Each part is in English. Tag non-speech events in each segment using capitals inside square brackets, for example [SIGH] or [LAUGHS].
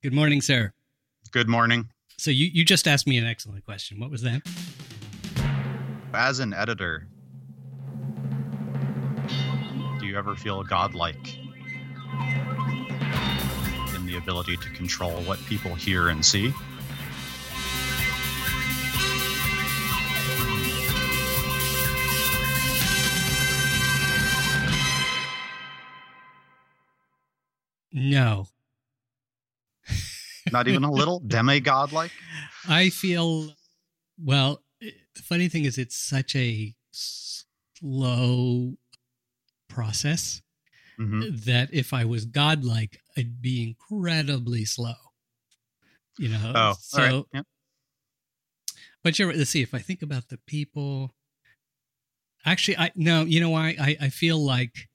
Good morning, sir. Good morning. So you, you just asked me an excellent question. What was that? As an editor, do you ever feel godlike in the ability to control what people hear and see? No. Not even a little demigod like? I feel, well, it- the funny thing is, it's such a slow process hmm that if I was godlike, I'd be incredibly slow. You know? Oh, so, all right. But you're. Let's see. If I think about the people, actually, I no. You know why? I I feel like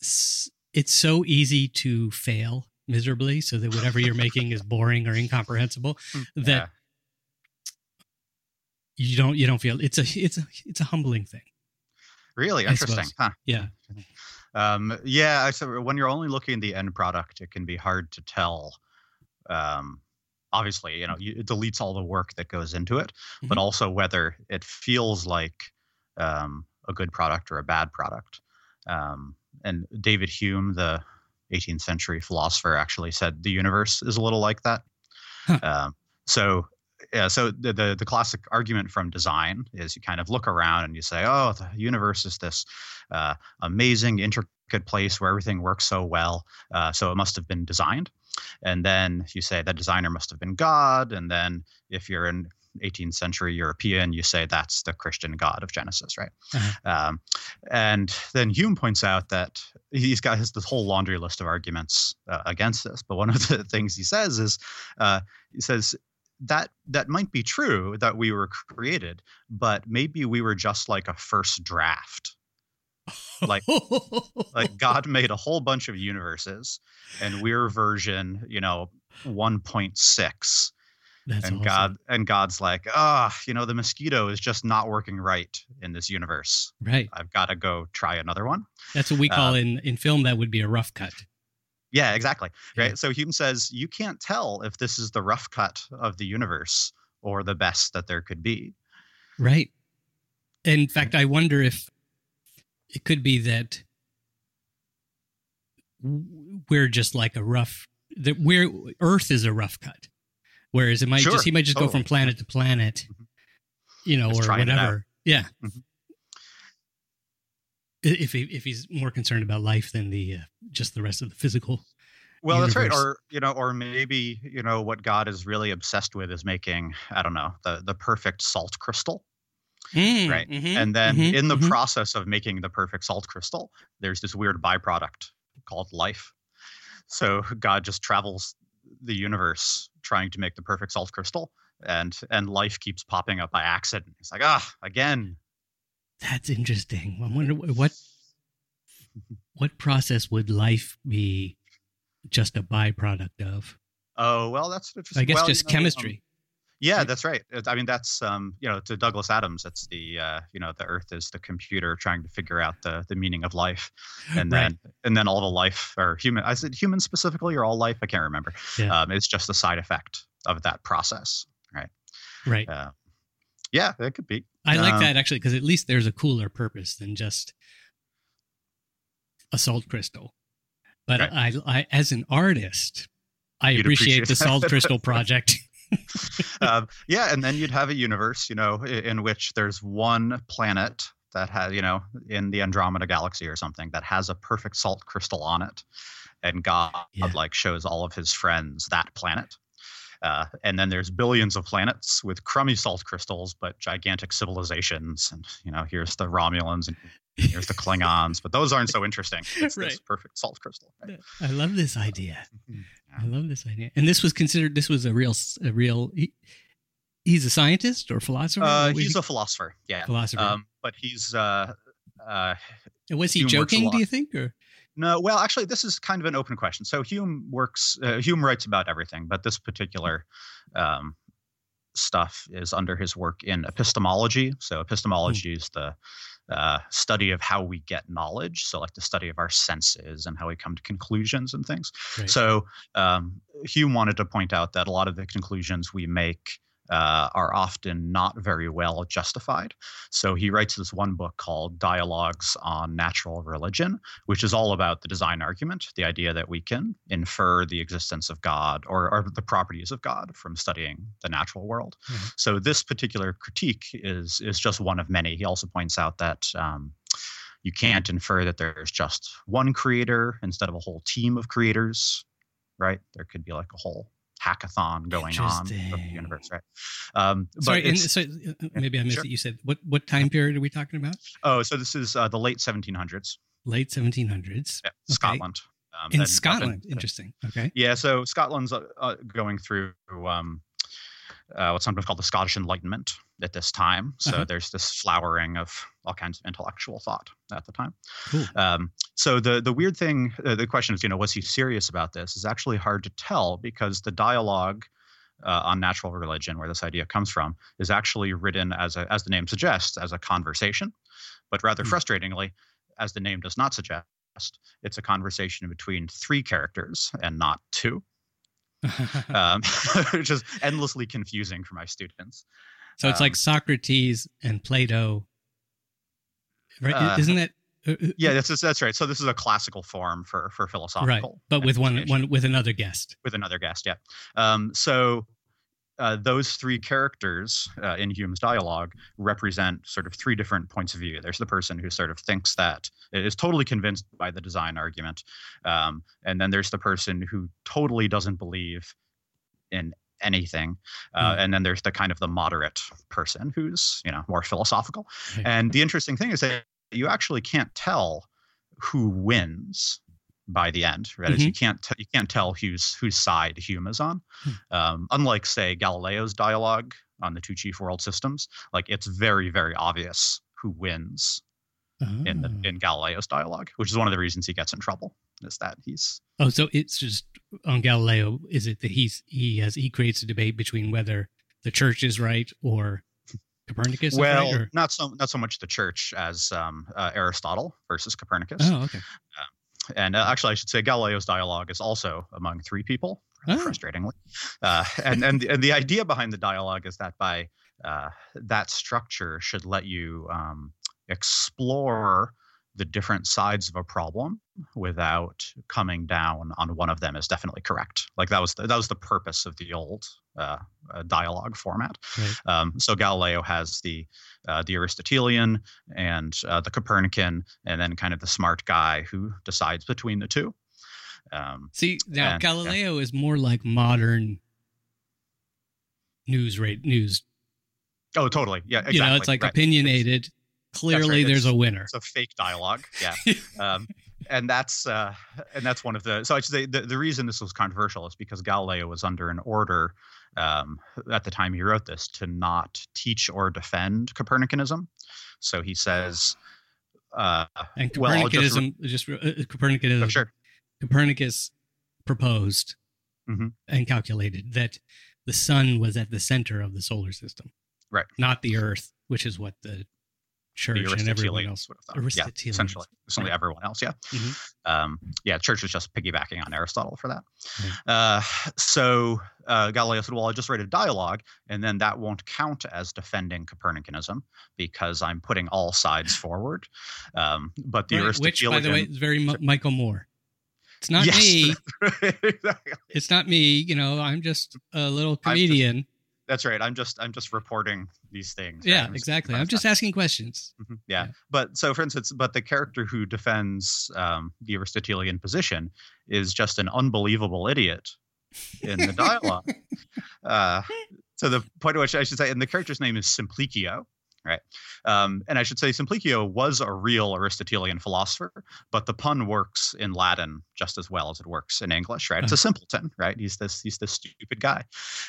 it's so easy to fail miserably, so that whatever you're making is boring or incomprehensible. [LAUGHS] That Yeah. you don't you don't feel it's a it's a it's a humbling thing. Really interesting. Huh. Yeah. [LAUGHS] Um, yeah, I so when you're only looking at the end product, it can be hard to tell. Um, obviously, you know, you, it deletes all the work that goes into it, but Mhm. also whether it feels like um, a good product or a bad product. Um, and David Hume, the 18th century philosopher, actually said the universe is a little like that. Huh. Um, so yeah, so the, the the classic argument from design is you kind of look around and you say, oh, the universe is this uh, amazing, intricate place where everything works so well. Uh, so it must have been designed. And then you say the designer must have been God. And then if you're an 18th century European, you say that's the Christian God of Genesis, right? Uh-huh. Um, and then Hume points out that he's got his this whole laundry list of arguments uh, against this. But one of the [LAUGHS] things he says is, uh, he says that that might be true that we were created, but maybe we were just like a first draft like- [LAUGHS] like God made a whole bunch of universes, and we're version, you know, 1.6, That's and awesome. God and God's like, ah, you know, the mosquito is just not working right in this universe. right. I've got to go try another one. That's what we call Uh, in in film. That would be a rough cut. Yeah, exactly. Yeah. Right. So Hume says you can't tell if this is the rough cut of the universe or the best that there could be. Right. In fact, I wonder if it could be that we're just like a rough that we're Earth is a rough cut, whereas it might Sure, just he might just go from planet to planet, Mhm. you know, Just or trying it out. whatever. Yeah. Mhm. If he, if he's more concerned about life than the uh, just the rest of the physical. Well, that's right. Or you know, or maybe you know what God is really obsessed with is making I don't know the the perfect salt crystal. Right. Mhm, and then mhm, in the mhm. process of making the perfect salt crystal, there's this weird byproduct called life. So God just travels the universe trying to make the perfect salt crystal, and and life keeps popping up by accident. It's like ah again. That's interesting. I wonder wh- what what process would life be just a byproduct of? Oh well, that's interesting. I guess Well, you just know, um, chemistry. Yeah, that's right. I mean, that's um, you know, to Douglas Adams, it's the uh, you know, the Earth is the computer trying to figure out the the meaning of life, [LAUGHS] and Right. then and then all the life or human, I said human specifically or all life, I can't remember. Yeah. Um, it's just a side effect of that process. right. Uh, yeah, it could be. I like um, that actually because at least there's a cooler purpose than just a salt crystal. But Right. I, I, as an artist, I You'd appreciate, appreciate the salt crystal project. [LAUGHS] [LAUGHS] um, yeah, and then you'd have a universe, you know, i- in which there's one planet that has, you know, in the Andromeda galaxy or something that has a perfect salt crystal on it, and God Yeah. like shows all of his friends that planet. Uh, and then there's billions of planets with crummy salt crystals, but gigantic civilizations. And you know, here's the Romulans and here's the Klingons, but those aren't so interesting. [LAUGHS] It's this perfect salt crystal. right? I love this idea. Mhm. I love this idea. And this was considered. This was a real, a real. He, he's a scientist or philosopher. Uh, he's he? a philosopher, yeah. philosopher. Um, but he's uh, uh, was he Hume works a joking? Do you think? Or No, well, actually, this is kind of an open question. So Hume works, uh, Hume writes about everything, but this particular um, stuff is under his work in epistemology. So epistemology is the uh, study of how we get knowledge. So, like the study of our senses and how we come to conclusions and things. Right. So, um, Hume wanted to point out that a lot of the conclusions we make uh, are often not very well justified. So he writes this one book called Dialogues on Natural Religion, which is all about the design argument, the idea that we can infer the existence of God or, or the properties of God from studying the natural world. Mhm. So this particular critique is is just one of many. He also points out that. Um, you can't infer that there's just one creator instead of a whole team of creators, right? There could be like a whole hackathon going on of the universe, right? Um, but Sorry, and so [LAUGHS] maybe I missed sure. it. You said what what time period are we talking about? oh, so this is uh, the late 1700s, Late 1700s yeah, Scotland. Um, in Scotland. Interesting. Okay. Yeah, so Scotland's uh, uh, going through um, uh, what's sometimes called the Scottish Enlightenment at this time. So Uh-huh. there's this flowering of all kinds of intellectual thought at the time. Cool. Um, so the the weird thing, uh, the question is, you know, was he serious about this? Is actually hard to tell because the dialogue uh, on natural religion, where this idea comes from, is actually written as a, as the name suggests, as a conversation, but rather Hmm. frustratingly, as the name does not suggest, it's a conversation between three characters and not two, [LAUGHS] um, [LAUGHS] which is endlessly confusing for my students. so it's like um, Socrates and Plato. Right? Uh, Isn't that? uh, uh, Yeah, that's that's right. So this is a classical form for for philosophical, right? but with one one with another guest. with another guest. Yeah. Um, so uh, those three characters uh, in Hume's dialogue represent sort of three different points of view. There's the person who sort of thinks that is totally convinced by the design argument, um, and then there's the person who totally doesn't believe in anything, uh, Hmm. and then there's the kind of the moderate person who's you know more philosophical. And the interesting thing is that you actually can't tell who wins by the end, right? As You can't t- you can't tell whose whose side Hume is on. Hmm. Um, unlike say Galileo's dialogue on the two chief world systems, like it's very very obvious who wins in the Oh. in Galileo's dialogue, which is one of the reasons he gets in trouble. Is that he's Oh, so it's just on Galileo. Is it that he's he has he creates a debate between whether the church is right or Copernicus well right? Not so not so much the church as um, uh, Aristotle versus Copernicus. oh, okay. And uh, actually, I should say Galileo's dialogue is also among three people, Oh. frustratingly. Uh, and and the, and the idea behind the dialogue is that by uh, that structure should let you um, explore the different sides of a problem without coming down on one of them as definitely correct. Like that was the, that was the purpose of the old uh, uh, dialogue format. Right. Um, so Galileo has the uh, the Aristotelian and uh, the Copernican, and then kind of the smart guy who decides between the two. Um, See now, And- yeah. Galileo is more like modern news rate news. oh, totally. Yeah, exactly. You know, it's like right. opinionated. Clearly, right. there's a winner. It's a fake dialogue. Yeah. [LAUGHS] um, and that's uh, and that's one of the so I should say the, the reason this was controversial is because Galileo was under an order um, at the time he wrote this to not teach or defend Copernicanism. So he says, uh, And well, just Copernicanism, just, uh, Copernicanism, oh, sure, Copernicus proposed Mhm. and calculated that the sun was at the center of the solar system, Right. Not the Earth, which is what the church and everyone else. would have thought. Yeah, essentially, essentially Right. everyone else. Yeah. Mhm. Um, yeah, church was just piggybacking on Aristotle for that. Right. Uh, so uh, Galileo said, "Well, I just write a dialogue, and then that won't count as defending Copernicanism because I'm putting all sides forward." Um, but the Right, which, Aristotelian, by the way, is very M- Michael Moore. It's not Yes. me. [LAUGHS] exactly. It's not me. You know, I'm just a little comedian. That's right. I'm just I'm just reporting these things. right? yeah, I'm just- exactly. I'm just asking questions. Mhm, Yeah. Yeah. But so, for instance, but the character who defends um, the Aristotelian position is just an unbelievable idiot in the dialogue. [LAUGHS] uh, to the point at which I should say, and the character's name is Simplicio, right? Um, and I should say Simplicio was a real Aristotelian philosopher, but the pun works in Latin just as well as it works in English, right? It's a simpleton, right? He's this he's this stupid guy.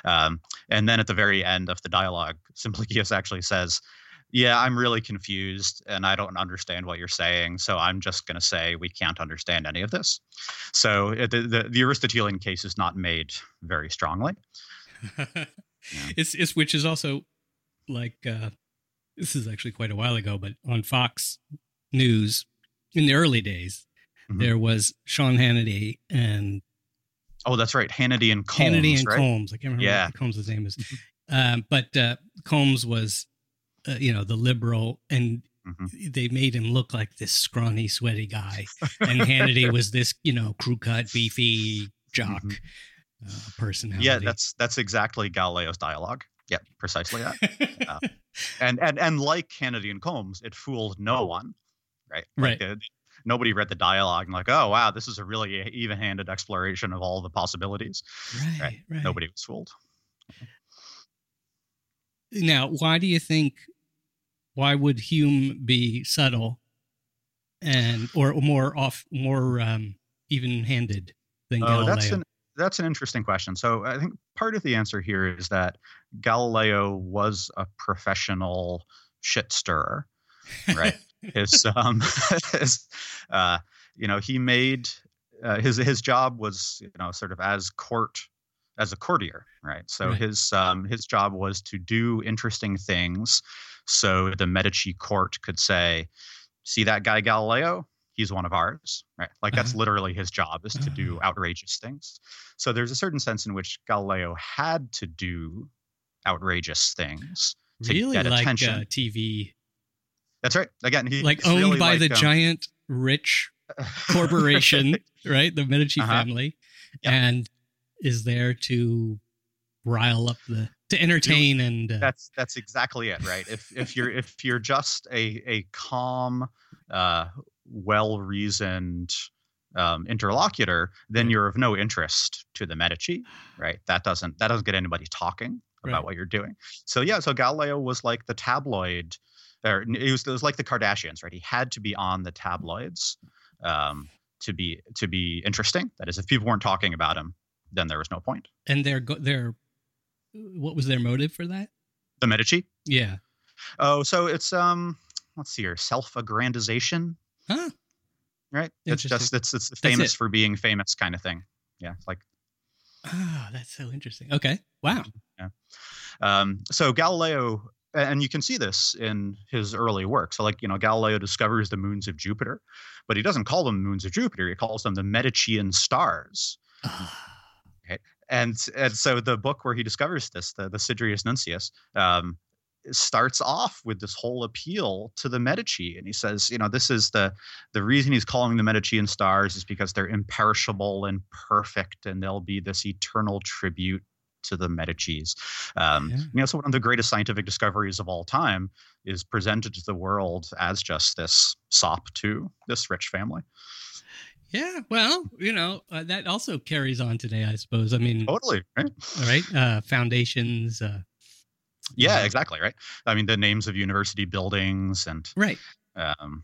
Um, and then at the very end of the dialogue, [LAUGHS] Simplicius actually says, yeah, I'm really confused and I don't understand what you're saying. So I'm just going to say we can't understand any of this. So uh, the, the, the Aristotelian case is not made very strongly. [LAUGHS] It's it's which is also like uh this is actually quite a while ago, but on Fox News in the early days, Mhm. there was Sean Hannity and Oh, that's right. Hannity and Colmes, Hannity and right? Colmes. I can't remember Yeah. what Colmes' name is. Um, but uh, Colmes was, uh, you know, the liberal, and Mhm. they made him look like this scrawny, sweaty guy. And Hannity was this, you know, crew cut, beefy jock Mhm. uh, personality. Yeah, that's that's exactly Galileo's dialogue. Yep, precisely that. [LAUGHS] and and and like Hannity and Colmes, it fooled no one, right? Like, Right. uh, nobody read the dialogue and like, oh wow, this is a really even-handed exploration of all the possibilities. right, right. right. Nobody was fooled. Now, why do you think? Why would Hume be subtle, and or more off, more um, even-handed than Oh, Galileo? that's an that's an interesting question. So I think part of the answer here is that Galileo was a professional shit stirrer, right? [LAUGHS] his um [LAUGHS] his uh you know he made uh, his his job was you know sort of as court as a courtier right so Right. his um his job was to do interesting things so the medici court could say see that guy galileo he's one of ours right like that's Uh-huh. literally his job is to do outrageous things so there's a certain sense in which galileo had to do outrageous things to really get like attention. uh, TV, that's right again he, like owned really by like, the um, giant rich [LAUGHS] corporation, right? The Medici Uh-huh. family, Yep. and is there to rile up the to entertain and uh, that's that's exactly it right if if you're if you're just a a calm uh well reasoned um, interlocutor then you're of no interest to the medici right? That doesn't that doesn't get anybody talking about Right. what you're doing. So yeah so galileo was like the tabloid or it was, it was like the kardashians right? He had to be on the tabloids um to be to be interesting. That is if people weren't talking about him then there was no point. and their their what was their motive for that? the medici? Yeah, Oh, so it's um let's see here, self-aggrandization, huh? right? It's Interesting. just it's it's famous it. for being famous kind of thing. Yeah, it's like Ah, that's so interesting. Okay, wow. Yeah. um so Galileo and you can see this in his early work. So like, you know, Galileo discovers the moons of Jupiter, but he doesn't call them moons of Jupiter. He calls them the Medicean stars. Ah, and and so the book where he discovers this, the the Sidereus Nuncius, um, starts off with this whole appeal to the Medici, and he says, you know, this is the the reason he's calling the Medicean stars is because they're imperishable and perfect, and they'll be this eternal tribute to the Medicis. Um, Yeah. You know, so one of the greatest scientific discoveries of all time is presented to the world as just this sop to this rich family. yeah. Well, you know uh, that also carries on today, I suppose. I mean, Totally, right? right? Uh, foundations. Uh, Yeah, Mhm. exactly, right. I mean, the names of university buildings and right. um,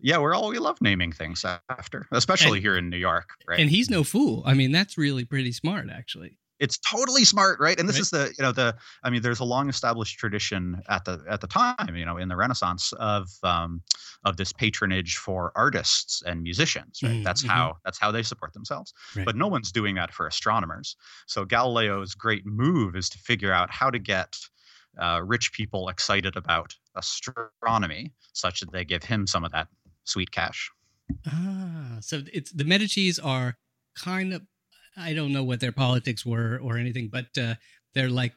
yeah, we're all we love naming things after, especially And- here in New York, right? And he's no fool. I mean, that's really pretty smart, actually. it's totally smart, right? And this Right. is the you know the I mean, there's a long established tradition at the at the time, you know, in the Renaissance of um, of this patronage for artists and musicians. Right? Mhm, That's mhm. how that's how they support themselves. Right. But no one's doing that for astronomers. So Galileo's great move is to figure out how to get uh, rich people excited about astronomy, such that they give him some of that sweet cash. Ah, so it's the Medici's are kind of I don't know what their politics were or anything, but uh, they're like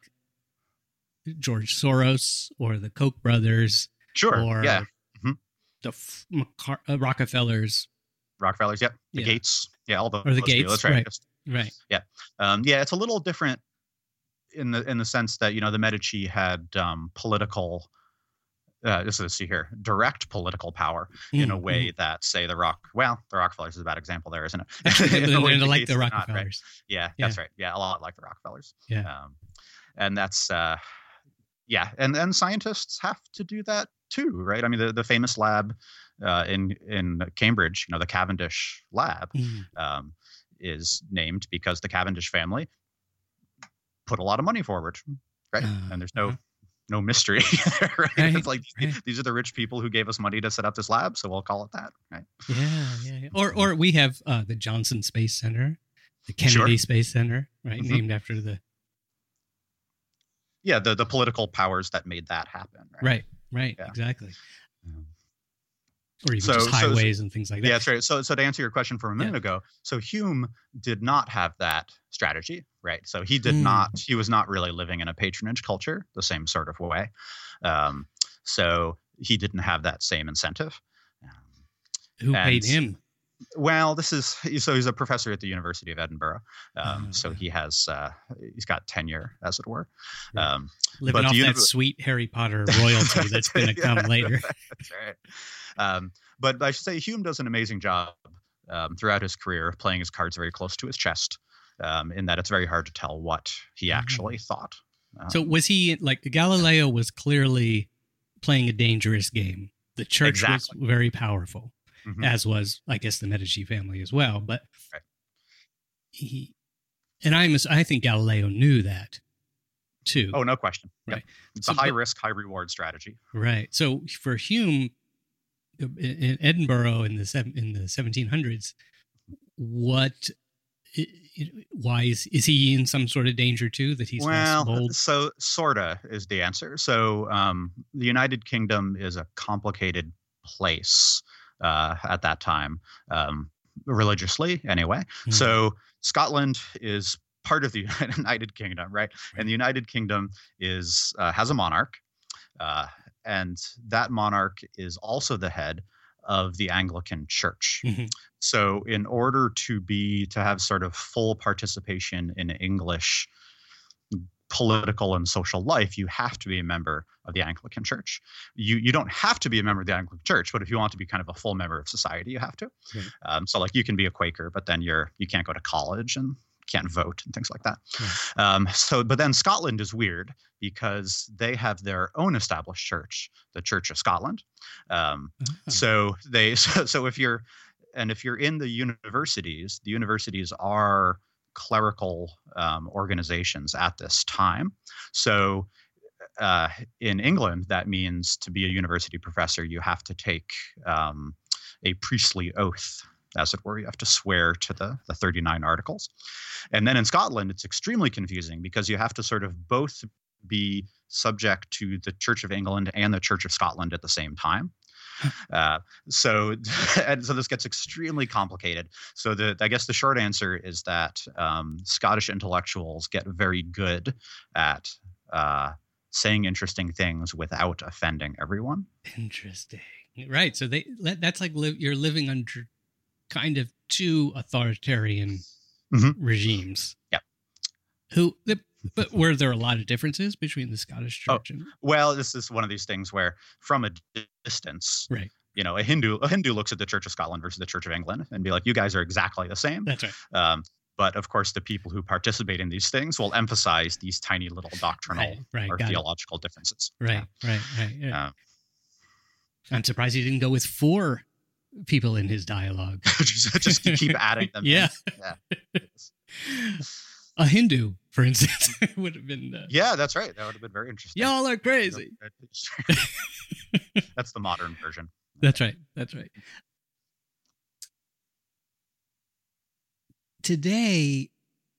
George Soros or the Koch brothers Sure. or yeah. the F- McCar- uh, Rockefellers. Rockefellers. Yep. The Yeah. Gates. Yeah. All the Or the those people, Gates, That's right. right. Right. Um, yeah, it's a little different in the in the sense that you know the Medici had um, political. Uh, this is see here, direct political power in a Mm, way that, say, the Rock. Well, the Rockefellers is a bad example there, isn't it? [LAUGHS] mm. In way they're like the are not, right? Rockefellers. Yeah, Yeah. that's right. Yeah, a lot like the Rockefellers. Yeah. Um, and that's uh, yeah, and and scientists have to do that too, right? I mean, the the famous lab uh, in in Cambridge, you know, the Cavendish lab, Mm, um, is named because the Cavendish family put a lot of money forward, right? Uh, and there's no uh-huh. no mystery, [LAUGHS] right? Right, It's like right. these are the rich people who gave us money to set up this lab, so we'll call it that, right? Yeah, yeah, yeah. Or or we have uh, the Johnson Space Center, the Kennedy Space Center, right? Mhm. Named after the Yeah, the the political powers that made that happen, right? right, right, Yeah. exactly. Um, Or even So- just so- highways and things like that. Yeah, that's right. So, so to answer your question from a minute Yeah. ago, so Hume did not have that strategy, right? So he did Mm. not. He was not really living in a patronage culture the same sort of way. Um, so he didn't have that same incentive. Um, Who paid him? well, this is so he's a professor at the University of Edinburgh. Um, Ah, so he has uh, he's got tenure, as it were. Um, Living but off that sweet Harry Potter [LAUGHS] royalty that's going [LAUGHS] to Yeah, come later. That's right. Um, but I should say Hume does an amazing job um, throughout his career of playing his cards very close to his chest. Um, in that it's very hard to tell what he Mhm. actually thought. Um, So was he like Galileo was clearly playing a dangerous game. The church Exactly. was very powerful, mhm. as was I guess the Medici family as well. But Right. he and I I think Galileo knew that too. oh, no question. Yep. Right. It's So, a high but- risk, high reward strategy. Right. So for Hume, in- in Edinburgh in the seven, in the 1700s, what? Why is is he in some sort of danger too? That he's well, bold. so sorta is the answer. So um, the United Kingdom is a complicated place uh, at that time, um, religiously anyway. Mhm. So Scotland is part of the [LAUGHS] United Kingdom, right? And the United Kingdom is uh, has a monarch, uh, and that monarch is also the head of the Anglican Church. Mhm. So, in order to be to have sort of full participation in English political and social life, you have to be a member of the Anglican Church. You you don't have to be a member of the Anglican Church, but if you want to be kind of a full member of society, you have to. Right. Um, so, like you can be a Quaker, but then you're you can't go to college and can't vote and things like that. Um, so, but then Scotland is weird because they have their own established church, the Church of Scotland. Um, Ah. so they [LAUGHS] so, so if you're and if you're in the universities, the universities are clerical um, organizations at this time. So uh, in England, that means to be a university professor, you have to take um, a priestly oath, as it were. You have to swear to the, the 39 articles. And then in Scotland, it's extremely confusing because you have to sort of both be subject to the Church of England and the Church of Scotland at the same time. [LAUGHS] Uh, so, [LAUGHS] and so this gets extremely complicated. So, the I guess the short answer is that um, Scottish intellectuals get very good at uh, saying interesting things without offending everyone. Interesting. Right. So they that's like li- you're living under kind of two authoritarian Mhm. regimes. Yeah. Who? The, but were there a lot of differences between the Scottish Oh, church and Well, this is one of these things where, from a distance, right? you know, a Hindu a Hindu looks at the Church of Scotland versus the Church of England and be like, "You guys are exactly the same." That's right. Um, but of course, the people who participate in these things will emphasize these tiny little doctrinal Right. Right. or got it. theological differences. Right. Right. Right. yeah. Uh, I'm surprised he didn't go with four people in his dialogue. [LAUGHS] just, just keep adding them. [LAUGHS] Yeah. Yeah. A Hindu, for instance, [LAUGHS] would have been. Uh, Yeah, that's right. That would have been very interesting. Y'all are crazy. that's the modern version. That's right. That's right. Today,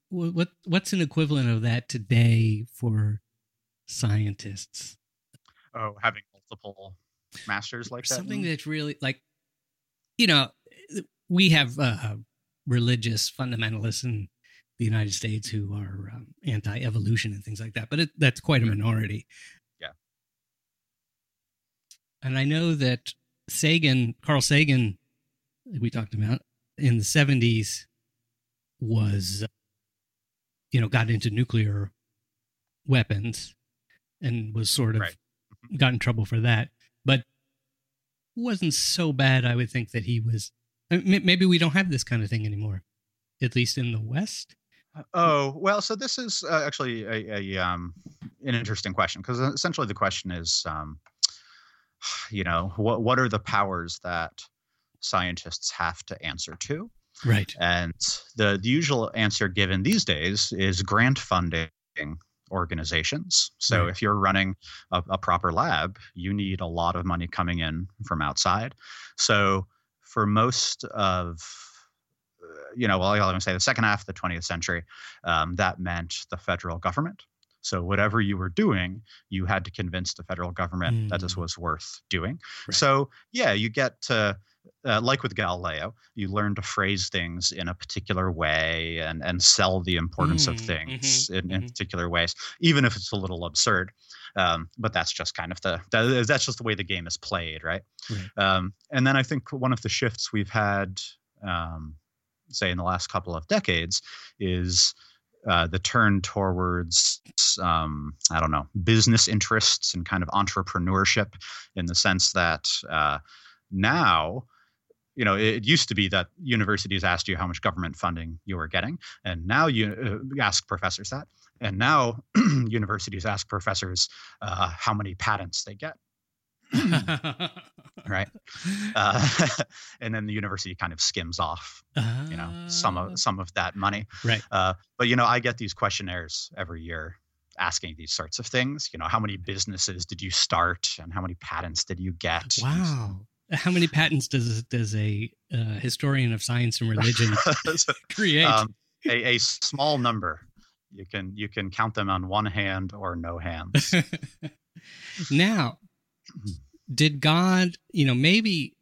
what what's an equivalent of that today for scientists? Oh, having multiple masters like that. Something that's really like, you know, we have uh, religious fundamentalists in the United States who are um, anti-evolution and things like that, but it, that's quite a minority. Yeah. And I know that Sagan, Carl Sagan, we talked about in the seventies, was, you know, got into nuclear weapons and was sort of Right. got in trouble for that, but wasn't so bad. I would think that he was. Maybe we don't have this kind of thing anymore, at least in the West. Oh well, so this is uh, actually a, a um, an interesting question because essentially the question is, um, [SIGHS] you know, what what are the powers that scientists have to answer to? Right. And the, the usual answer given these days is grant funding organizations. So Right. if you're running a, a proper lab, you need a lot of money coming in from outside. So for most of you know, well, I'm going to say the second half of the 20th century, um, that meant the federal government. So whatever you were doing, you had to convince the federal government mm. that this hmm. was worth doing. Right. So yeah, you get to uh, like with Galileo, you learn to phrase things in a particular way and and sell the importance mm, of things mm-hmm, in, mm-hmm. in, particular ways, even if it's a little absurd. Um, but that's just kind of the that, that's just the way the game is played, right? right. Um, and then I think one of the shifts we've had, um, say in the last couple of decades, is uh, the turn towards um, I don't know business interests and kind of entrepreneurship in the sense that uh, now you know it used to be that universities asked you how much government funding you were getting and now you uh, ask professors that and now [CLEARS THROAT] universities ask professors uh, how many patents they get. Right? [LAUGHS] Uh, [LAUGHS] and then the university kind of skims off you know some of ah. some of that money. Right. Uh, but you know i get these questionnaires every year asking these sorts of things you know how many businesses did you start and how many patents did you get wow how many patents does does a uh, historian of science and religion [LAUGHS] create um, a, a small number you can you can count them on one hand or no hands [LAUGHS] now did God, you know, maybe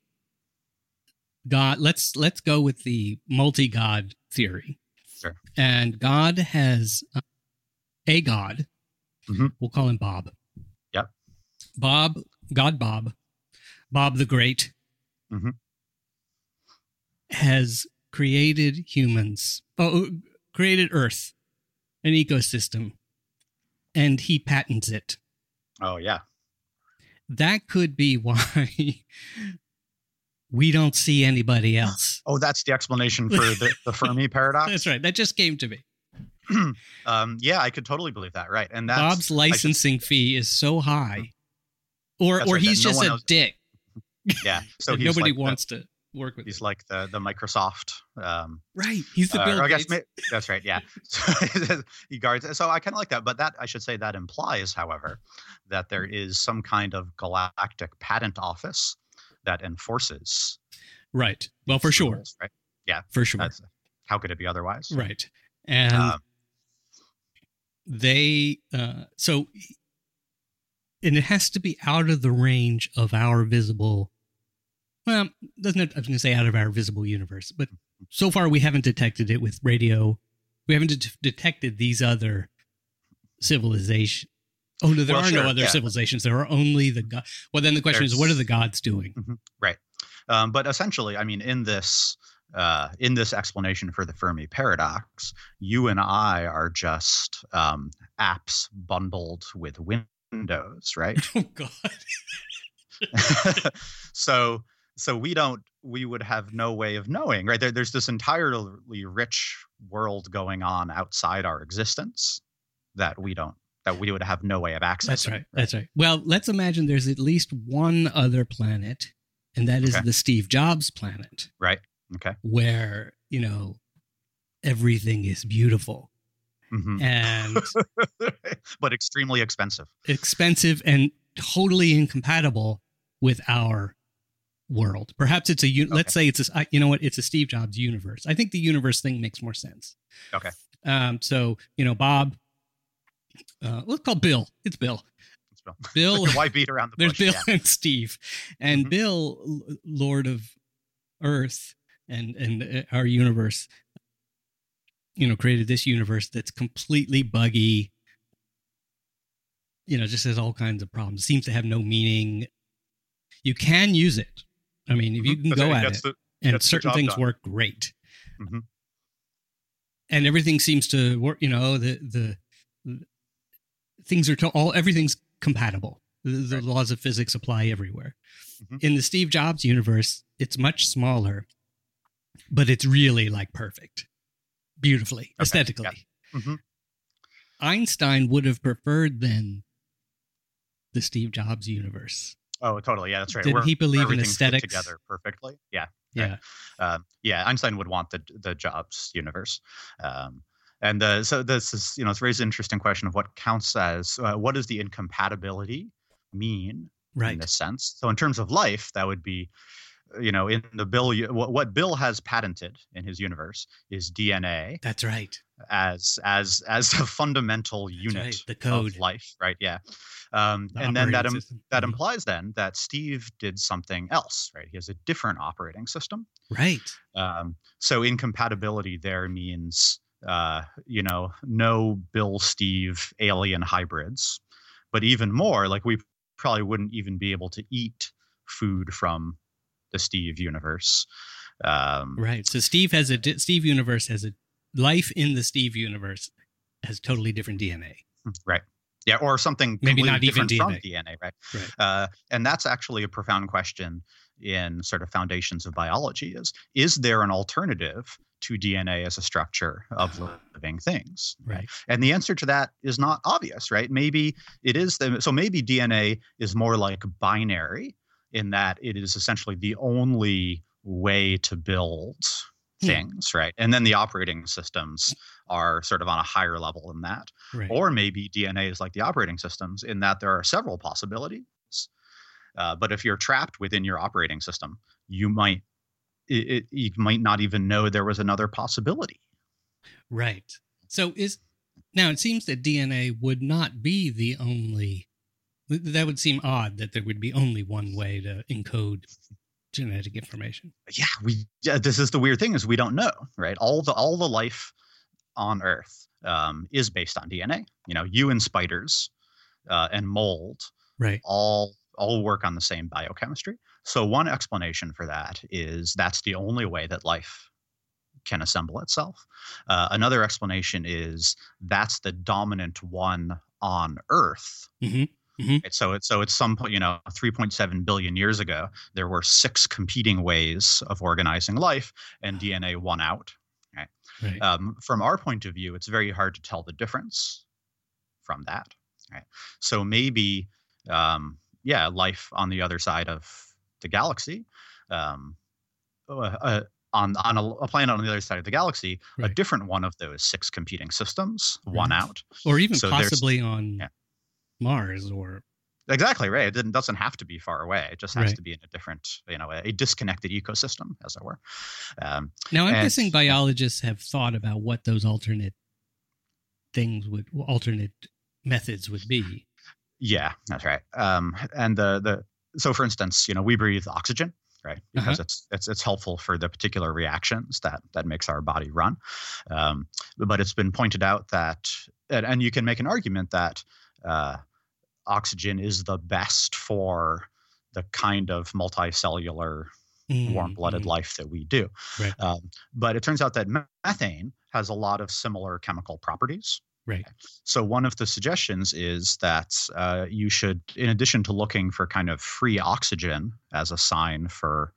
God, let's let's go with the multi-God theory. Sure. And God has uh, a God. Mm-hmm. We'll call him Bob. Yep. Bob, God Bob, Bob the Great, mm-hmm. has created humans, oh, created Earth, an ecosystem, and he patents it. Oh yeah that could be [LAUGHS] why we don't see anybody else. Oh, that's the explanation for the, the Fermi [LAUGHS] paradox. That's right. That just came to me. [CLEARS THROAT] um, yeah, I could totally believe that. Right, and that's, Bob's licensing fee is so high, or or right, he's just no a dick. Yeah, [LAUGHS] so nobody like wants the, to work with. He's him. like the the Microsoft. Um, right, he's the uh, I guess that's right. Yeah, [LAUGHS] [LAUGHS] he guards. So I kind of like that, but that I should say that implies, however, that there is some kind of galactic patent office that enforces. Right. Well, for sure. Rules, right. Yeah. For sure. That's, how could it be otherwise? Right. And um, they, uh, so, and it has to be out of the range of our visible. Well, doesn't it? I was going to say out of our visible universe, but so far we haven't detected it with radio. We haven't de- detected these other civilizations Oh no, there well, are sure, no other yeah. civilizations. There are only the god. Well, then the question There's, is, what are the gods doing? Mm-hmm, right. Um, but essentially, I mean, in this uh, in this explanation for the Fermi paradox, you and I are just um, apps bundled with Windows, right? [LAUGHS] Oh God. [LAUGHS] so so we don't we would have no way of knowing right there, there's this entirely rich world going on outside our existence that we don't that we would have no way of accessing. That's right. That's right. Well, let's imagine there's at least one other planet, and that is okay. the Steve Jobs planet. Right. Okay. Where, you know, everything is beautiful. Mm-hmm. And [LAUGHS] but extremely expensive. Expensive and totally incompatible with our world. Perhaps it's a okay. let's say it's a you know what it's a Steve Jobs universe. I think the universe thing makes more sense. Okay. Um so, you know, Bob uh, let's call Bill. It's Bill. It's Bill. [LAUGHS] Bill. Why beat around the There's bush? Bill yeah. and Steve, and mm-hmm. Bill, Lord of Earth and and uh, our universe. You know, created this universe that's completely buggy. You know, just has all kinds of problems. Seems to have no meaning. You can use it. I mean, if you mm-hmm. can go at it, the, and certain things done. work great. Mm-hmm. And everything seems to work. You know, the the things are to all everything's compatible. The, the right. laws of physics apply everywhere. Mm-hmm. In the Steve Jobs universe, it's much smaller, but it's really like perfect, beautifully, okay. aesthetically. Yeah. Mm-hmm. Einstein would have preferred then the Steve Jobs universe. Oh, totally. Yeah, that's right. Did he believe in aesthetics together perfectly? Yeah. Yeah. Right. Um, yeah. Einstein would want the the Jobs universe. Um, and uh, so this is, you know, it's raised an interesting question of what counts as uh, what does the incompatibility mean right. in this sense? So in terms of life, that would be you know, in the bill, what, what Bill has patented in his universe is DNA That's right. as as as a fundamental That's unit right, the code. of life, right? Yeah, um, The and then that im- that Mhm. implies then that Steve did something else, right? He has a different operating system. right. Um, so incompatibility there means, uh, you know, no Bill Steve alien hybrids, but even more, like we probably wouldn't even be able to eat food from the Steve universe. Um, Right. So Steve has a di- Steve universe has a life in the Steve universe has totally different DNA. Right. Yeah, or something Maybe not even different from DNA. DNA, right? Right. Uh, and that's actually a profound question in sort of foundations of biology: is is there an alternative to DNA as a structure of Ah. living things? Right. And the answer to that is not obvious, right? Maybe it is the so maybe DNA is more like binary in that it is essentially the only way to build Hmm. things, right? And then the operating systems are sort of on a higher level than that. Right. Or maybe DNA is like the operating systems in that there are several possibilities. Uh, but if you're trapped within your operating system, you might it, it, you might not even know there was another possibility. Right. So is now it seems that DNA would not be the only that would seem odd that there would be only one way to encode genetic information. Yeah, we. Yeah, this is the weird thing is we don't know, right? All the all the life on Earth um, is based on DNA. You know, you and spiders uh, and mold Right. all all work on the same biochemistry. So one explanation for that is that's the only way that life can assemble itself. Uh, another explanation is that's the dominant one on Earth. Mhm, mhm. Right, So it's so it's some point, you know, 3.7 billion years ago, there were six competing ways of organizing life, and DNA won out. Right. Um, from our point of view, it's very hard to tell the difference from that. Right. So maybe, um, yeah, life on the other side of the galaxy, um, uh, uh, on on a, a planet on the other side of the galaxy, a different one of those six competing systems won out. or even so possibly on yeah. Mars or Exactly right. It didn't, doesn't have to be far away. It just has Right. to be in a different, you know, a, a disconnected ecosystem, as it were. Um, now I'm And- guessing biologists have thought about what those alternate things would alternate methods would be. Yeah, that's right. Um, and the the so for instance, you know, we breathe oxygen, right? Because it's it's it's helpful for the particular reactions that that makes our body run. Um, but it's been pointed out that, and, and you can make an argument that uh, oxygen is the best for the kind of multicellular Mm, warm-blooded mm. life that we do. Right. Um, but it turns out that methane has a lot of similar chemical properties. Right. So one of the suggestions is that uh, you should, in addition to looking for kind of free oxygen as a sign for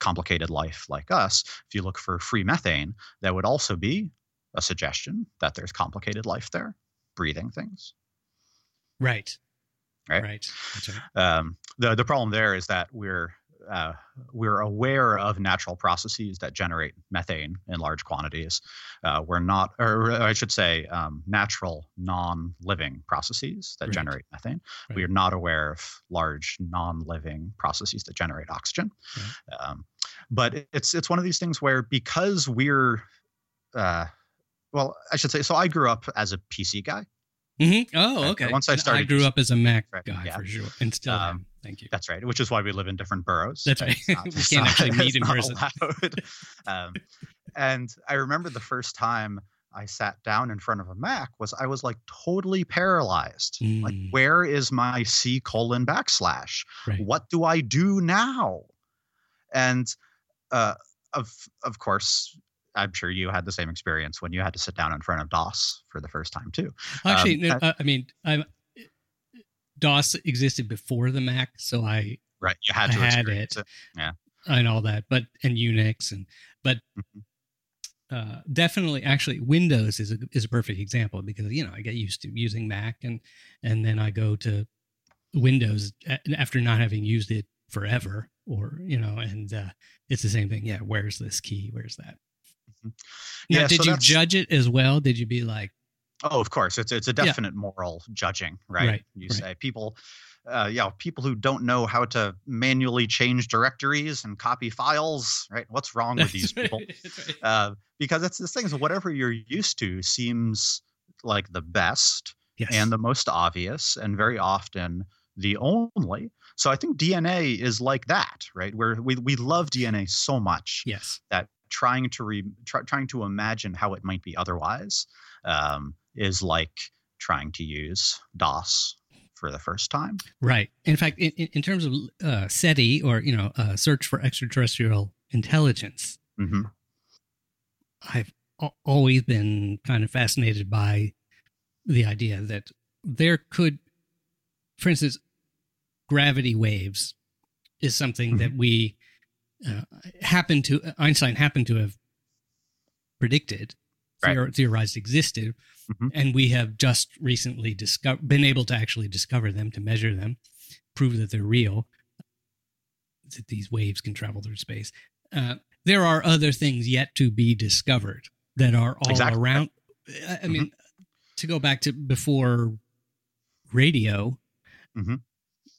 complicated life like us, if you look for free methane, that would also be a suggestion that there's complicated life there, breathing things. Right. Right. Right. Right. Um, the the problem there is that we're uh, we're aware of natural processes that generate methane in large quantities. Uh, we're not, or I should say, um, natural non-living processes that Right. generate methane. Right. We are not aware of large non-living processes that generate oxygen. Um, but it's it's one of these things where because we're uh, well, I should say. So I grew up as a PC guy. Mhm. Oh, Right, okay. once I And started grew up as a Mac Right, guy yeah. for sure, and still Um, am. Thank you. That's right. Which is why we live in different boroughs. That's right. Not- [LAUGHS] We can't not- actually [LAUGHS] meet in person. [LAUGHS] um, and I remember the first time I sat down in front of a Mac was I was like totally paralyzed. Like, Mm. where is my C colon backslash? Right. What do I do now? And uh, of of course, I'm sure you had the same experience when you had to sit down in front of DOS for the first time too. Actually, um, no, uh, I mean, I'm, DOS existed before the Mac, so I Right? You had I to had experience it. yeah, and all that, but and Unix and but Mhm. uh, definitely, actually, Windows is a is a perfect example because you know I get used to using Mac and and then I go to Windows after not having used it forever, or you know, and uh, it's the same thing. Yeah, where's this key? Where's that? Now, Yeah, did so you judge it as well? Did you be like, Oh, of course. It's it's a Yeah. definite moral judging, right? Right, You right. say people uh, yeah, people who don't know how to manually change directories and copy files, right? What's wrong with these [LAUGHS] people? Right. Uh, because it's this thing. So whatever you're used to seems like the best yes. and the most obvious, and very often the only. So I think DNA is like that, right? Where we we love DNA so much, yes, that trying to re, try, trying to imagine how it might be otherwise um, is like trying to use DOS for the first time. Right. In fact, in, in terms of uh, SETI or you know uh, search for extraterrestrial intelligence, mm-hmm. I've always been kind of fascinated by the idea that there could, for instance, gravity waves is something mm-hmm. that we uh, happen to Einstein happened to have predicted, right. theorized existed, mm-hmm. and we have just recently discovered, been able to actually discover them, to measure them, prove that they're real, that these waves can travel through space. Uh, there are other things yet to be discovered that are all exactly. around. I, I mean, mm-hmm. to go back to before radio, mm-hmm.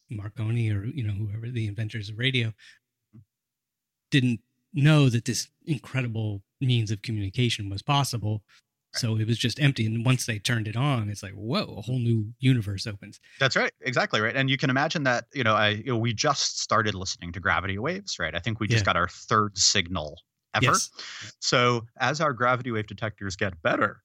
Marconi or you know whoever the inventors of radio didn't know that this incredible means of communication was possible. So it was just empty. And once they turned it on, it's like, whoa, a whole new universe opens. That's right. Exactly right. And you can imagine that, you know, I, you know, we just started listening to gravity waves, right? I think we just yeah. got our third signal ever. Yes. So as our gravity wave detectors get better,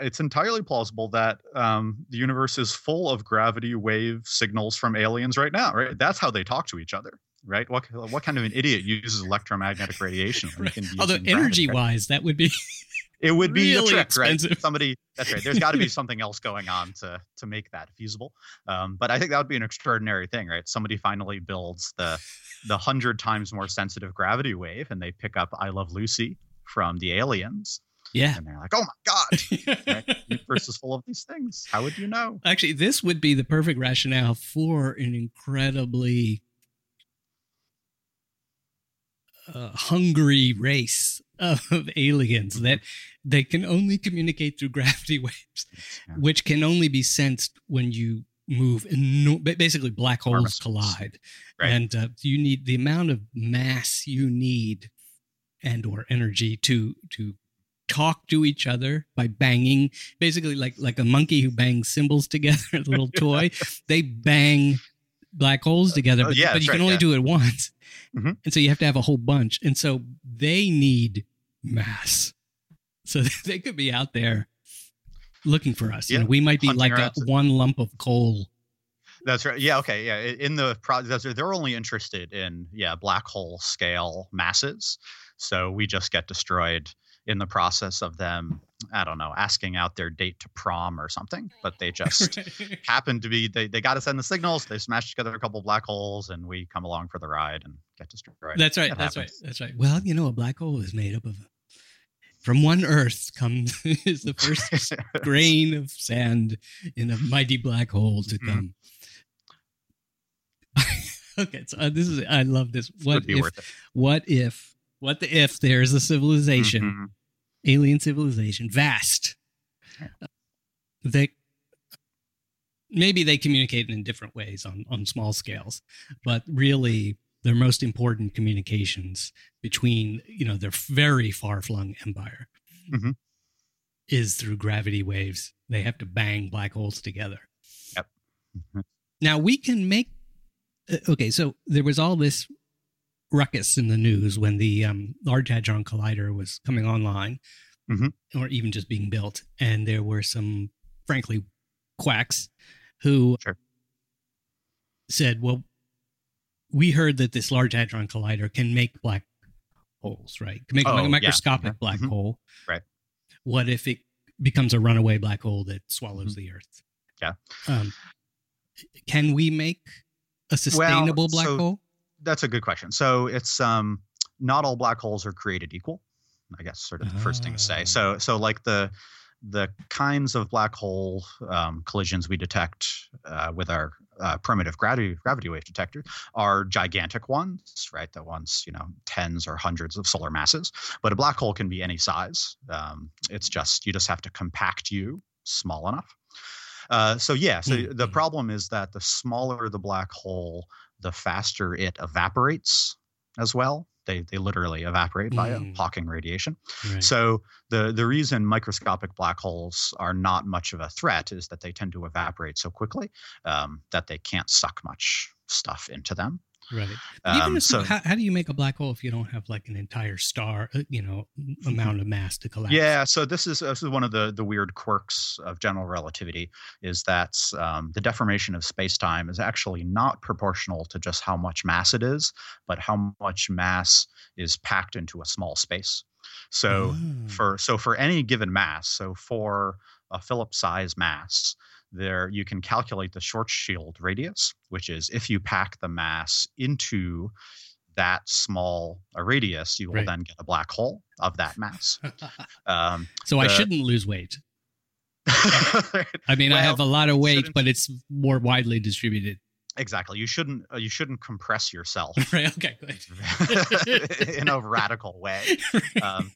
it's entirely plausible that um, the universe is full of gravity wave signals from aliens right now, right? That's how they talk to each other right? What what kind of an idiot uses electromagnetic radiation? right. Although energy wise, that would be it would be really a trick, expensive. right? Somebody that's right. There's got to be [LAUGHS] something else going on to to make that feasible. Um, but I think that would be an extraordinary thing, right? Somebody finally builds the the hundred times more sensitive gravity wave, and they pick up "I Love Lucy" from the aliens. Yeah. And they're like, oh my God, right? [LAUGHS] universe is full of these things. How would you know? Actually, this would be the perfect rationale for an incredibly uh, hungry race of aliens that they can only communicate through gravity [LAUGHS] waves, yeah. which can only be sensed when you move. No, basically, black holes collide, right. and uh, you need the amount of mass you need and or energy to to talk to each other by banging basically like like a monkey who bangs cymbals [LAUGHS] together a little [LAUGHS] toy they bang black holes together, oh, but, yeah, but you right, can only yeah. do it once. Mm-hmm. And so you have to have a whole bunch. And so they need mass. So [LAUGHS] they could be out there looking for us. Yeah. You know, we might be Hunting like a, one lump of coal. That's right. Yeah. Okay. Yeah. In the process, they're only interested in yeah black hole scale masses. So we just get destroyed in the process of them i don't know asking out their date to prom or something but they [LAUGHS] just happen to be they, they got to send the signals they smashed together a couple black holes and we come along for the ride and get destroyed that's right that that's happens. right that's right well you know a black hole is made up of from one earth comes [LAUGHS] is the first [LAUGHS] grain of sand in a mighty black hole to mm-hmm. come okay so uh, this is i love this what if what if what the if there's a civilization, mm-hmm. Alien civilization, vast. They maybe they communicate in different ways on on small scales, but really their most important communications between you know their very far flung empire mm-hmm. is through gravity waves. They have to bang black holes together. Yep. Mm-hmm. Now we can make. Uh, okay, so there was all this ruckus in the news when the um, Large Hadron Collider was coming online, mm-hmm. or even just being built, and there were some, frankly, quacks who sure. said, "Well, we heard that this Large Hadron Collider can make black holes, right? Can make oh, a microscopic yeah. black mm-hmm. hole, right? What if it becomes a runaway black hole that swallows mm-hmm. the Earth? Yeah. Um, can we make a sustainable well, black so, hole? That's a good question. So it's um, not all black holes are created equal. I guess sort of the first thing to say. So ah. so like the the kinds of black hole um, collisions we detect uh, with our uh, primitive gravity gravity wave detector are gigantic ones, right? The ones you know tens or hundreds of solar masses. But a black hole can be any size. Um, it's just you just have to compact you small enough. Uh, so yeah, so Mm, the problem is that the smaller the black hole, the faster it evaporates as well. They they literally evaporate by Mm. Hawking radiation. Right. So the the reason microscopic black holes are not much of a threat is that they tend to evaporate so quickly um, that they can't suck much stuff into them. Right. Um, so how, how do you make a black hole if you don't have like an entire star, uh, you know, amount of mass to collapse? Yeah, so this is this is one of the the weird quirks of general relativity is that um, the deformation of space time is actually not proportional to just how much mass it is, but how much mass is packed into a small space. So Oh. for so for any given mass, so for a Phillips size mass, there you can calculate the Schwarzschild radius, which is if you pack the mass into that small a radius, you will Right. then get a black hole of that mass. [LAUGHS] Um, so I shouldn't lose weight. [LAUGHS] I mean, I have a lot of weight, but it's more widely distributed. exactly. You shouldn't uh, you shouldn't compress yourself [LAUGHS] right. Okay. Good. in a radical way. Um,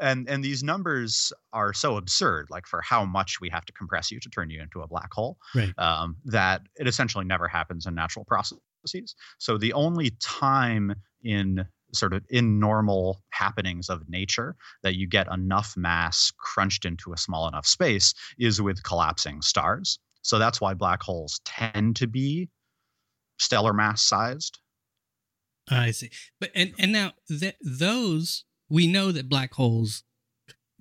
and and these numbers are so absurd, like for how much we have to compress you to turn you into a black hole, Right. um, that it essentially never happens in natural processes. So the only time in sort of in normal happenings of nature that you get enough mass crunched into a small enough space is with collapsing stars. So that's why black holes tend to be stellar mass sized. I see. But and and now that those we know that black holes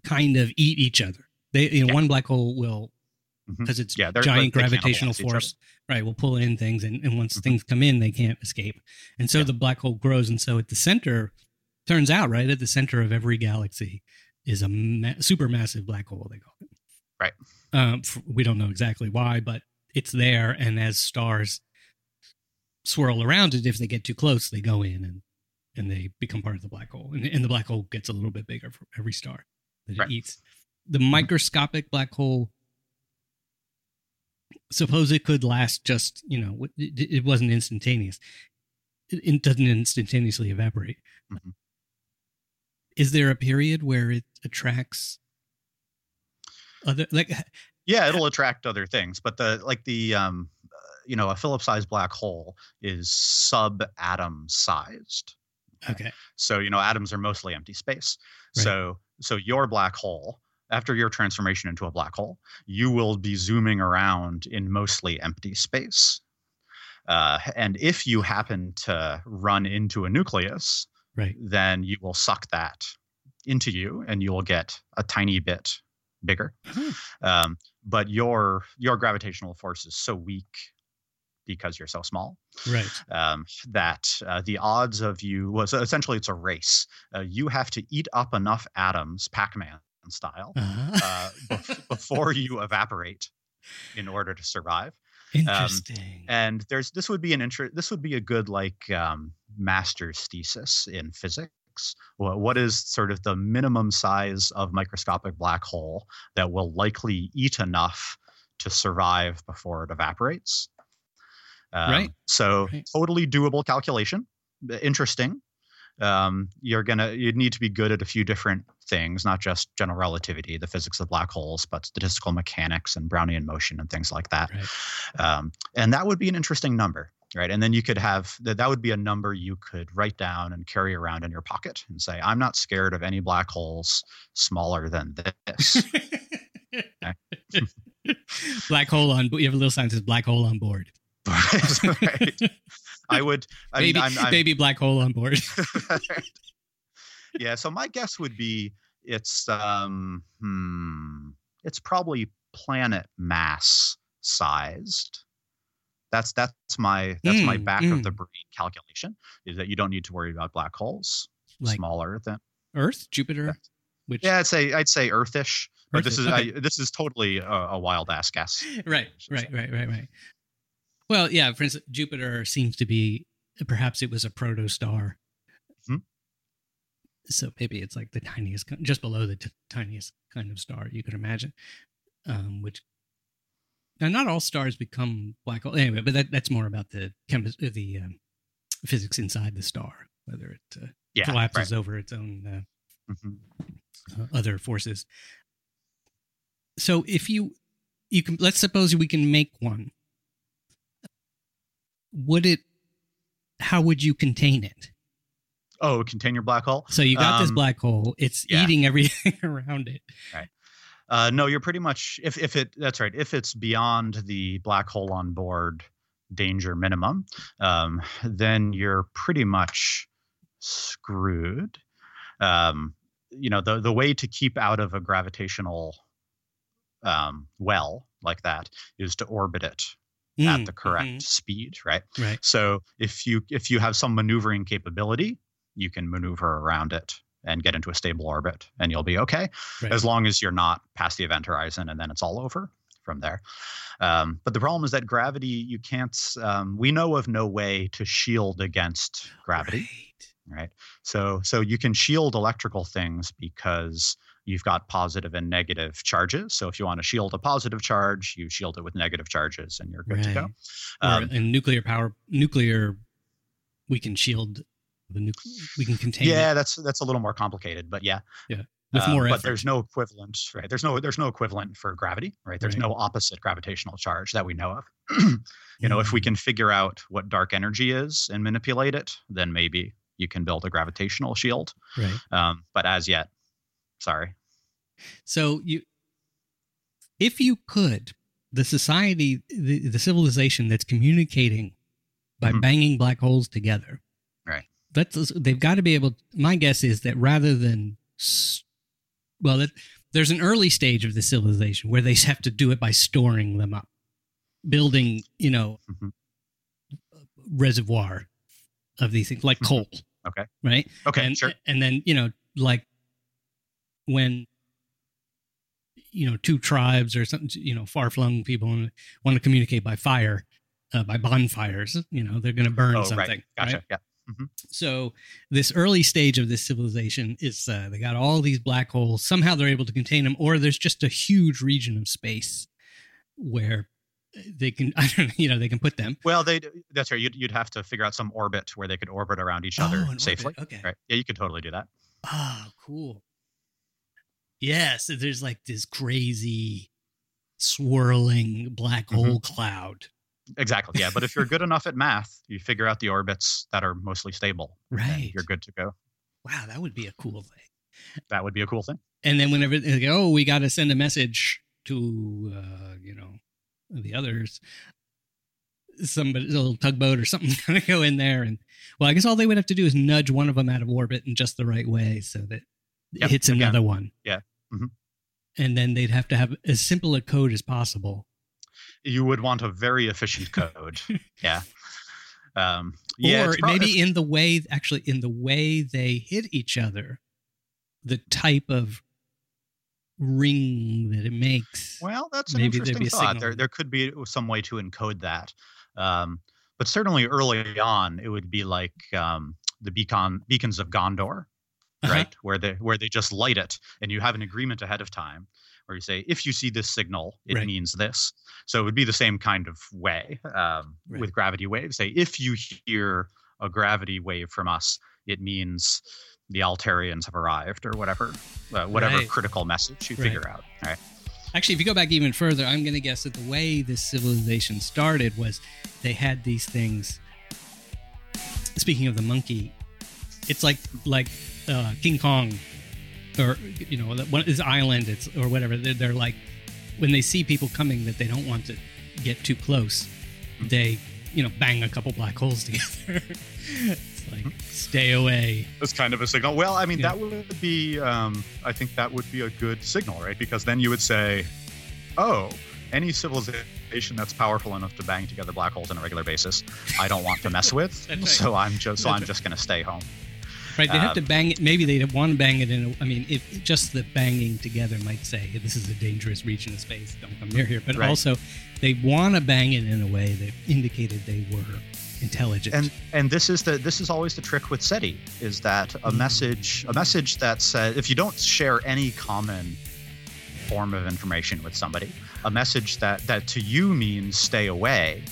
kind of eat each other. They you know Yeah. one black hole will because it's Yeah, giant gravitational force, right? Will pull in things, and, and once Mhm. things come in, they can't escape. And so Yeah. the black hole grows, and so at the center, turns out right at the center of every galaxy is a ma- supermassive black hole. They call it Right. Um, f- we don't know exactly why, but it's there, and as stars swirl around it, if they get too close, they go in and and they become part of the black hole, and, and the black hole gets a little bit bigger for every star that Right. it eats. The microscopic black hole suppose it could last just you know it, it wasn't instantaneous it, it doesn't instantaneously evaporate Mhm. is there a period where it attracts other like Yeah, it'll attract other things, but the like the um, uh, you know, a Phillips-sized black hole is sub-atom sized. Okay So you know, atoms are mostly empty space. Right. So so your black hole, after your transformation into a black hole, you will be zooming around in mostly empty space. Uh, and if you happen to run into a nucleus, right then you will suck that into you, and you will get a tiny bit bigger. Huh. Um, but your your gravitational force is so weak because you're so small right um, that uh, the odds of you was essentially it's a race. Uh, you have to eat up enough atoms, Pac-Man style, uh-huh. uh, bef- [LAUGHS] before you evaporate in order to survive. interesting And there's this would be an inter- this would be a good like um, master's thesis in physics. Wha- What is sort of the minimum size of microscopic black hole that will likely eat enough to survive before it evaporates? Um, Right. So Right. totally doable calculation. Uh, Interesting. Um, you're gonna you'd need to be good at a few different things, not just general relativity, the physics of black holes, but statistical mechanics and Brownian motion and things like that. right Um, and that would be an interesting number, right? And then you could have that. That would be a number you could write down and carry around in your pocket and say, "I'm not scared of any black holes smaller than this." [LAUGHS] black hole on you have a little sign that says black hole on board? [LAUGHS] I would. I baby, mean, I'm, I'm, baby black hole on board [LAUGHS] yeah. So my guess would be it's um hmm it's probably planet mass sized. That's that's my that's my Mm, back of the mm. brain calculation is that you don't need to worry about black holes like smaller than earth jupiter which yeah I'd say I'd say Earthish but this is okay. I, this is totally a, a wild ass guess [LAUGHS] right right right right right well yeah for instance jupiter seems to be perhaps it was a protostar Mhm. so maybe it's like the tiniest just below the t- tiniest kind of star you could imagine um which now not all stars become black hole anyway but that, that's more about the uh, the um, physics inside the star whether it uh, yeah collapses over its own uh, right. Mhm. uh, other forces. So if you you can let's suppose we can make one. Would it? How would you contain it? Oh, contain your black hole. So you got this Um, black hole. It's yeah. eating everything [LAUGHS] around it. Uh, no, you're pretty much if if it that's right. If it's beyond the black hole on board danger minimum, um, then you're pretty much screwed. Um, you know the the way to keep out of a gravitational um, well like that is to orbit it at Mm, the correct mhm, speed, right? Right. So if you if you have some maneuvering capability, you can maneuver around it and get into a stable orbit, and you'll be okay Right. as long as you're not past the event horizon, and then it's all over from there. Um, but the problem is that gravity, you can't. Um, we know of no way to shield against gravity, Right. right? So so you can shield electrical things because you've got positive and negative charges. So if you want to shield a positive charge, you shield it with negative charges, and you're good to go. Right. Um, in nuclear power, nuclear, we can shield the nuclear. We can contain yeah, it that's that's a little more complicated, but yeah. with Um, more but there's no equivalent, right? There's no there's no equivalent for gravity, right? There's Right. no opposite gravitational charge that we know of. [CLEARS THROAT] you know, if we Mm. can figure out what dark energy is and manipulate it, then maybe you can build a gravitational shield. right. Um, but as yet, sorry. So you, if you could, the society, the, the civilization that's communicating by Mhm. banging black holes together, Right. That's they've got to be able. My guess is that rather than, well, that there's an early stage of the civilization where they have to do it by storing them up, building, you know, Mhm. reservoir of these things like Mhm. coal. Okay. Right Okay, and, sure. And then, you know, like when, you know, two tribes or something, you know, far flung people want to communicate by fire, uh, by bonfires, you know, they're going to burn Oh, something. right. Gotcha. right? Yeah. So this early stage of this civilization is uh, they got all these black holes. Somehow they're able to contain them, or there's just a huge region of space where they can, [LAUGHS] I don't know, you know, they can put them. Well, they that's right. You'd, you'd have to figure out some orbit where they could orbit around each other Oh, an orbit. safely. Okay. Right. Yeah, you could totally do that. Oh, cool. Yes, there's like this crazy swirling black Mhm. hole cloud. Exactly. Yeah. But if you're good enough at math, you figure out the orbits that are mostly stable. Right. You're good to go. Wow, that would be a cool thing. That would be a cool thing. And then whenever they go, oh, we got to send a message to, uh, you know, the others, somebody, a little tugboat or something, [LAUGHS] going to go in there. And, well, I guess all they would have to do is nudge one of them out of orbit in just the right way so that Yep, it hits again. another one. Yeah. Mhm. And then they'd have to have as simple a code as possible. You would want a very efficient code. [LAUGHS] yeah. Um, yeah. or prob- maybe in the way actually in the way they hit each other the type of ring that it makes Well, that's an Maybe interesting thought. There, there could be some way to encode that. Um, but certainly early on, it would be like um, the beacon beacons of Gondor, Uh-huh. right? Where they where they just light it, and you have an agreement ahead of time, where you say, if you see this signal, it Right. means this. So it would be the same kind of way um, Right. with gravity waves. Say, if you hear a gravity wave from us, it means the Altarians have arrived, or whatever, uh, whatever Right. critical message you figure out. Right. actually if you go back even further i'm going to guess that the way this civilization started was they had these things speaking of the monkey it's like like uh, king kong or you know one is island it's or whatever they're, they're like when they see people coming that they don't want to get too close they you know bang a couple black holes [LAUGHS] together it's like stay away That's kind of a signal. Well, I mean, Yeah. that would be, um, I think that would be a good signal, right? Because then you would say, oh, any civilization that's powerful enough to bang together black holes on a regular basis, I don't want to mess with. [LAUGHS] Right. So I'm just, so I'm just going to stay home. Right, they have to Um, bang it. Maybe they want to bang it in. A, I mean, if just the banging together might say this is a dangerous region of space. Don't come near here. But Right. also, they want to bang it in a way that indicated they were intelligent. And and this is the this is always the trick with SETI is that a Mm. message a message that says if you don't share any common form of information with somebody, a message that that to you means stay away,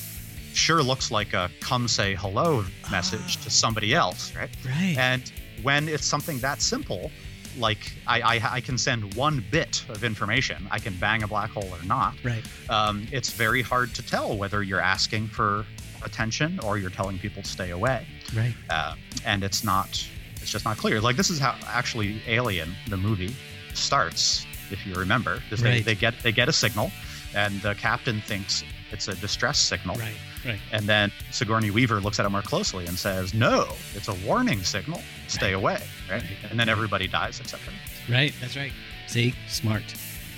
sure looks like a come say hello message to somebody else, right? right, And when it's something that simple, like I, I I can send one bit of information. I can bang a black hole or not. Right. Um, it's very hard to tell whether you're asking for attention or you're telling people to stay away. Right. Uh, and it's not. It's just not clear. Like this is how actually Alien, the movie, starts. If you remember, is they, they get they get a signal, and the captain thinks it's a distress signal. Right. Right. And then Sigourney Weaver looks at it more closely and says, "No, it's a warning signal. Stay away." Right? Right. And then everybody dies except her. Right. That's right. See, smart.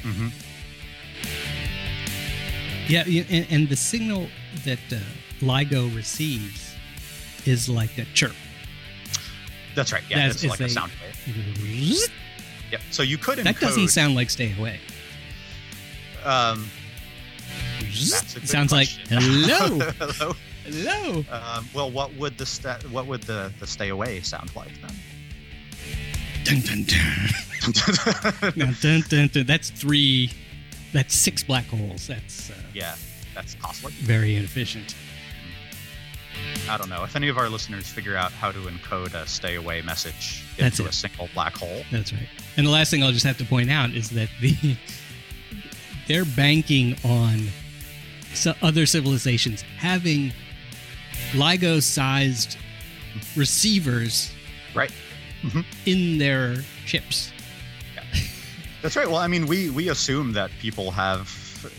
Mm-hmm. Yeah, and, and the signal that uh, LIGO receives is like a chirp. That's right. Yeah, That's- it's it's like a a- sound wave. Yeah. So you could encode. That doesn't sound like stay away. Um, that's a It good sounds like hello, [LAUGHS] Hello. hello. Um, well, what would the sta- what would the the stay away sound like then? Dun, dun, [LAUGHS] dun. dun, dun, dun. That's three. That's six black holes. That's uh, yeah, that's costly. very inefficient. I don't know if any of our listeners figure out how to encode a stay away message That's into it. a single black hole. That's right. And the last thing I'll just have to point out is that the [LAUGHS] they're banking on so other civilizations having LIGO-sized receivers Right. Mhm. in their ships. That's right. Well, I mean, we we assume that people have,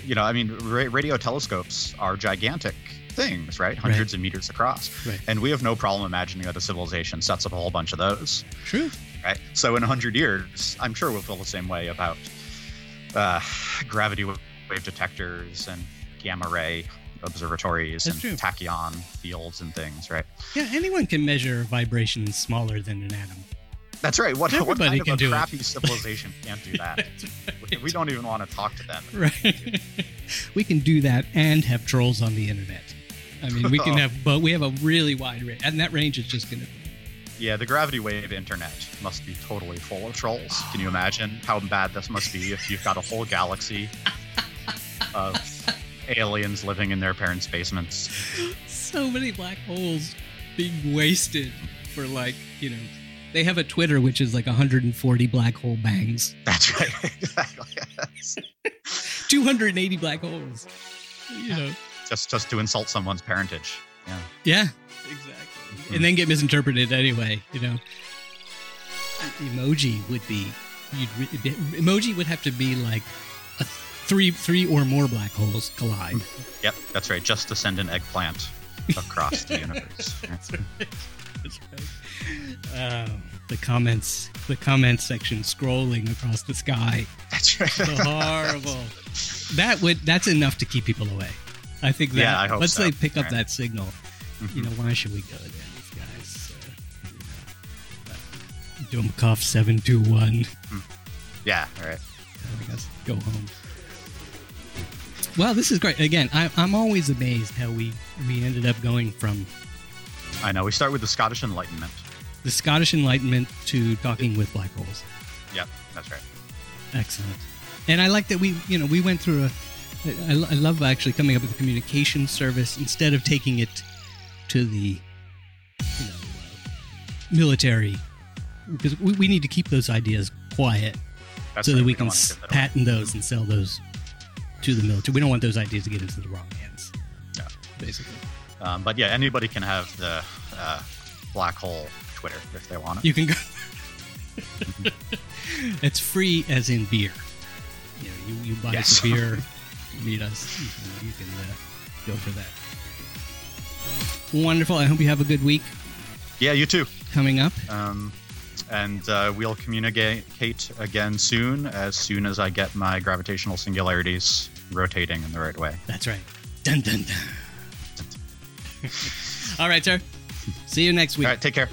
you know, I mean, ra- radio telescopes are gigantic things, right? Hundreds of meters across, Right. and we have no problem imagining that a civilization sets up a whole bunch of those, True. right? So in hundred years, I'm sure we'll feel the same way about uh, gravity wave detectors and gamma ray observatories That's and true. tachyon fields and things, right? Yeah, anyone can measure vibrations smaller than an atom. That's right. What, what kind can of do a it. crappy civilization can't do that? [LAUGHS] we don't even want to talk to them. Right. [LAUGHS] we can do that and have trolls on the internet. I mean, we can [LAUGHS] have, but we have a really wide range, and that range is just going to. Yeah, the gravity wave internet must be totally full of trolls. Can you imagine how bad this must be if you've got a whole galaxy of aliens living in their parents' basements? So many black holes being wasted for like you know, they have a Twitter which is like 140 black hole bangs, That's right. [LAUGHS] exactly. [LAUGHS] 280 black holes. You know. just just to insult someone's parentage. Yeah. Yeah. Exactly. And then get misinterpreted anyway. You know. Emoji would be. You'd re- emoji would have to be like three three or more black holes collide. [LAUGHS] Yep, that's right. Just to send an eggplant across the universe. [LAUGHS] That's right. That's right. Oh, the comments, the comments section scrolling across the sky. That's right. So horrible. that would that's enough to keep people away. I think that. Yeah, I hope once so. they pick up Right. that signal, you Mhm. know, why should we go there? These guys. Uh, you know, uh, Dumkov seven two one. Yeah, all right. I guess go home. Well, this is great. Again, I, I'm always amazed how we we ended up going from I know. We start with the Scottish Enlightenment. the Scottish Enlightenment to talking with black holes. Yep, that's right. Excellent. And I like that we, you know, we went through a. I, I love actually coming up with a communication service instead of taking it to the, you know, military, because we, we need to keep those ideas quiet That's so right. that we don't can wanna s- give that away. patent those and sell those to the military. We don't want those ideas to get into the wrong hands. Yeah. Basically, Um, but yeah, anybody can have the uh, black hole Twitter if they want it. you can go. [LAUGHS] it's free as in beer. You know, you, you buy Yes. the beer, [LAUGHS] meet us. You can, you can uh, go for that. Wonderful. I hope you have a good week yeah, you too. coming up. Um, and uh, we'll communicate again soon, as soon as I get my gravitational singularities rotating in the right way. That's right. Dun dun dun. [LAUGHS] All right, sir. See you next week. All right, take care.